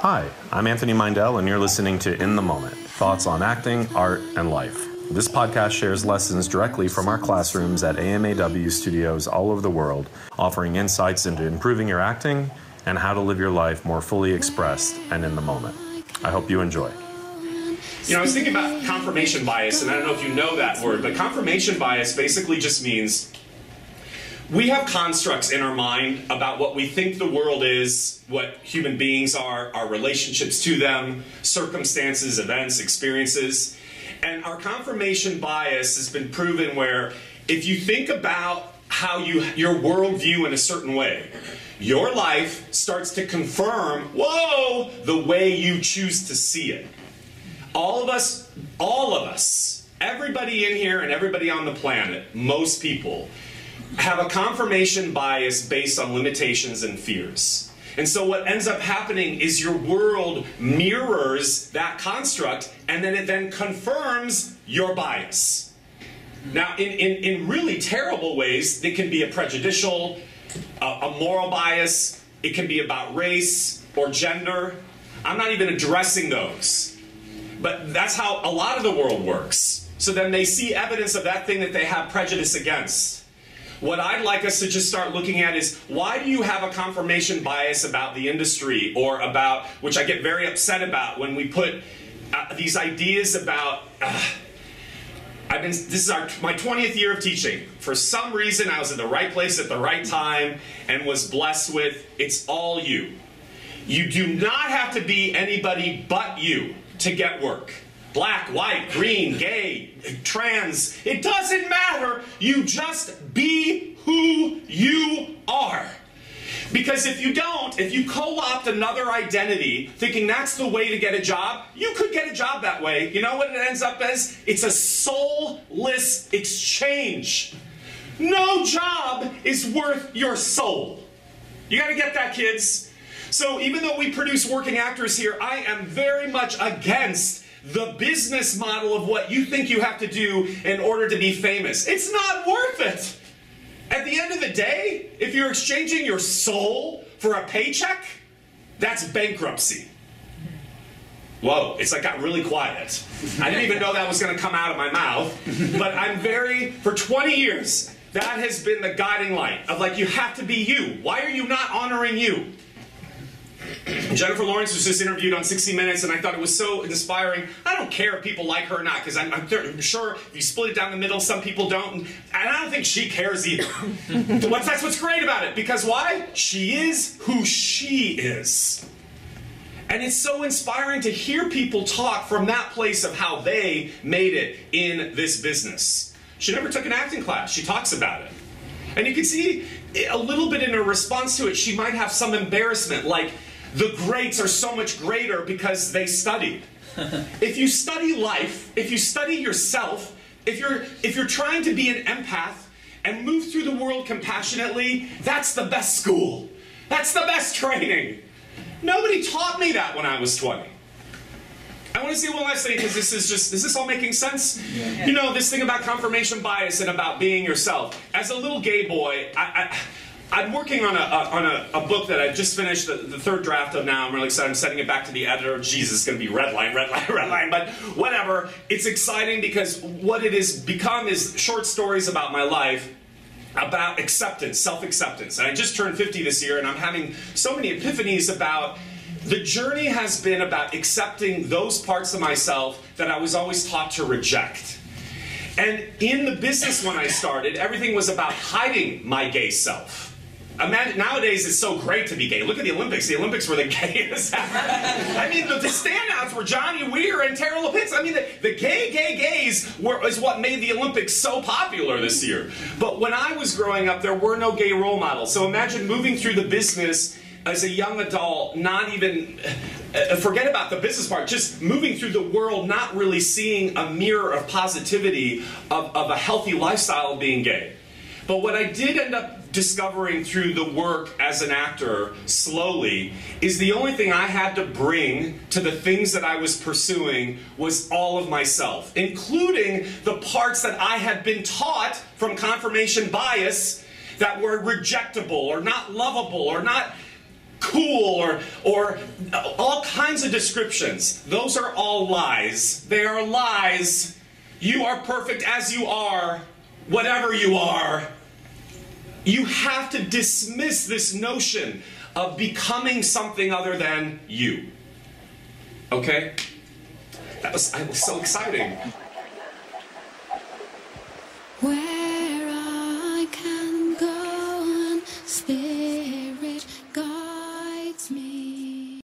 Hi, I'm Anthony Meindl, and you're listening to In the Moment thoughts on acting, art, and life. This podcast shares lessons directly from our classrooms at AMAW studios all over the world, offering insights into improving your acting and how to live your life more fully expressed and in the moment. I hope you enjoy. You know, I was thinking about confirmation bias, and I don't know if you know that word, but confirmation bias basically just means we have constructs in our mind about what we think the world is, what human beings are, our relationships to them, circumstances, events, experiences. And our confirmation bias has been proven where if you think about how you your worldview in a certain way, your life starts to confirm, whoa, the way you choose to see it. All of us, all of us, everybody in here and everybody on the planet, most people, have a confirmation bias based on limitations and fears. And so what ends up happening is your world mirrors that construct and then it then confirms your bias. Now, in, in, in really terrible ways, it can be a prejudicial, a, a moral bias, it can be about race or gender. I'm not even addressing those. But that's how a lot of the world works. So then they see evidence of that thing that they have prejudice against. What I'd like us to just start looking at is why do you have a confirmation bias about the industry or about, which I get very upset about when we put uh, these ideas about. Uh, I've been. This is our my 20th year of teaching. For some reason, I was in the right place at the right time and was blessed with. It's all you. You do not have to be anybody but you to get work black, white, green, gay, trans. It doesn't matter. You just be who you are. Because if you don't, if you co opt another identity thinking that's the way to get a job, you could get a job that way. You know what it ends up as? It's a soulless exchange. No job is worth your soul. You gotta get that, kids. So even though we produce working actors here, I am very much against the business model of what you think you have to do in order to be famous. It's not worth it. At the end of the day, if you're exchanging your soul for a paycheck, that's bankruptcy. Whoa, it's like got really quiet. I didn't even know that was going to come out of my mouth. But I'm very, for 20 years, that has been the guiding light of like, you have to be you. Why are you not honoring you? Jennifer Lawrence was just interviewed on 60 Minutes, and I thought it was so inspiring. I don't care if people like her or not, because I'm, I'm, sure if you split it down the middle, some people don't, and I don't think she cares either. that's what's great about it, because why? She is who she is. And it's so inspiring to hear people talk from that place of how they made it in this business. She never took an acting class, she talks about it. And you can see eh, a little bit in her response to it, she might have some embarrassment, like, the greats are so much greater because they studied. if you study life, if you study yourself, if you're if you're trying to be an empath and move through the world compassionately, that's the best school. That's the best training. Nobody taught me that when I was 20. I want to say one last thing because this is just, is this all making sense? Yeah. You know, this thing about confirmation bias and about being yourself. As a little gay boy, I, I I'm working on a, a on a, a, book that I just finished the, the, third draft of now. I'm really excited. I'm sending it back to the editor. Jesus, it's going to be red line, red line, red line. But whatever. It's exciting because what it has become is short stories about my life about acceptance, self acceptance. And I just turned 50 this year, and I'm having so many epiphanies about the journey has been about accepting those parts of myself that I was always taught to reject. And in the business when I started, everything was about hiding my gay self. Imagine, nowadays it's so great to be gay. Look at the Olympics. The Olympics were the gayest. I mean, the, the, standouts were Johnny Weir and Tara Lipinski. I mean, the, the gay, gay gays were, is what made the Olympics so popular this year. But when I was growing up, there were no gay role models. So imagine moving through the business as a young adult, not even uh, forget about the business part, just moving through the world, not really seeing a mirror of positivity of, of a healthy lifestyle of being gay. But what I did end up discovering through the work as an actor slowly is the only thing I had to bring to the things that I was pursuing was all of myself, including the parts that I had been taught from confirmation bias that were rejectable or not lovable or not cool or or all kinds of descriptions. Those are all lies. They are lies. You are perfect as you are, whatever you are. You have to dismiss this notion of becoming something other than you. Okay? That was, that was so exciting.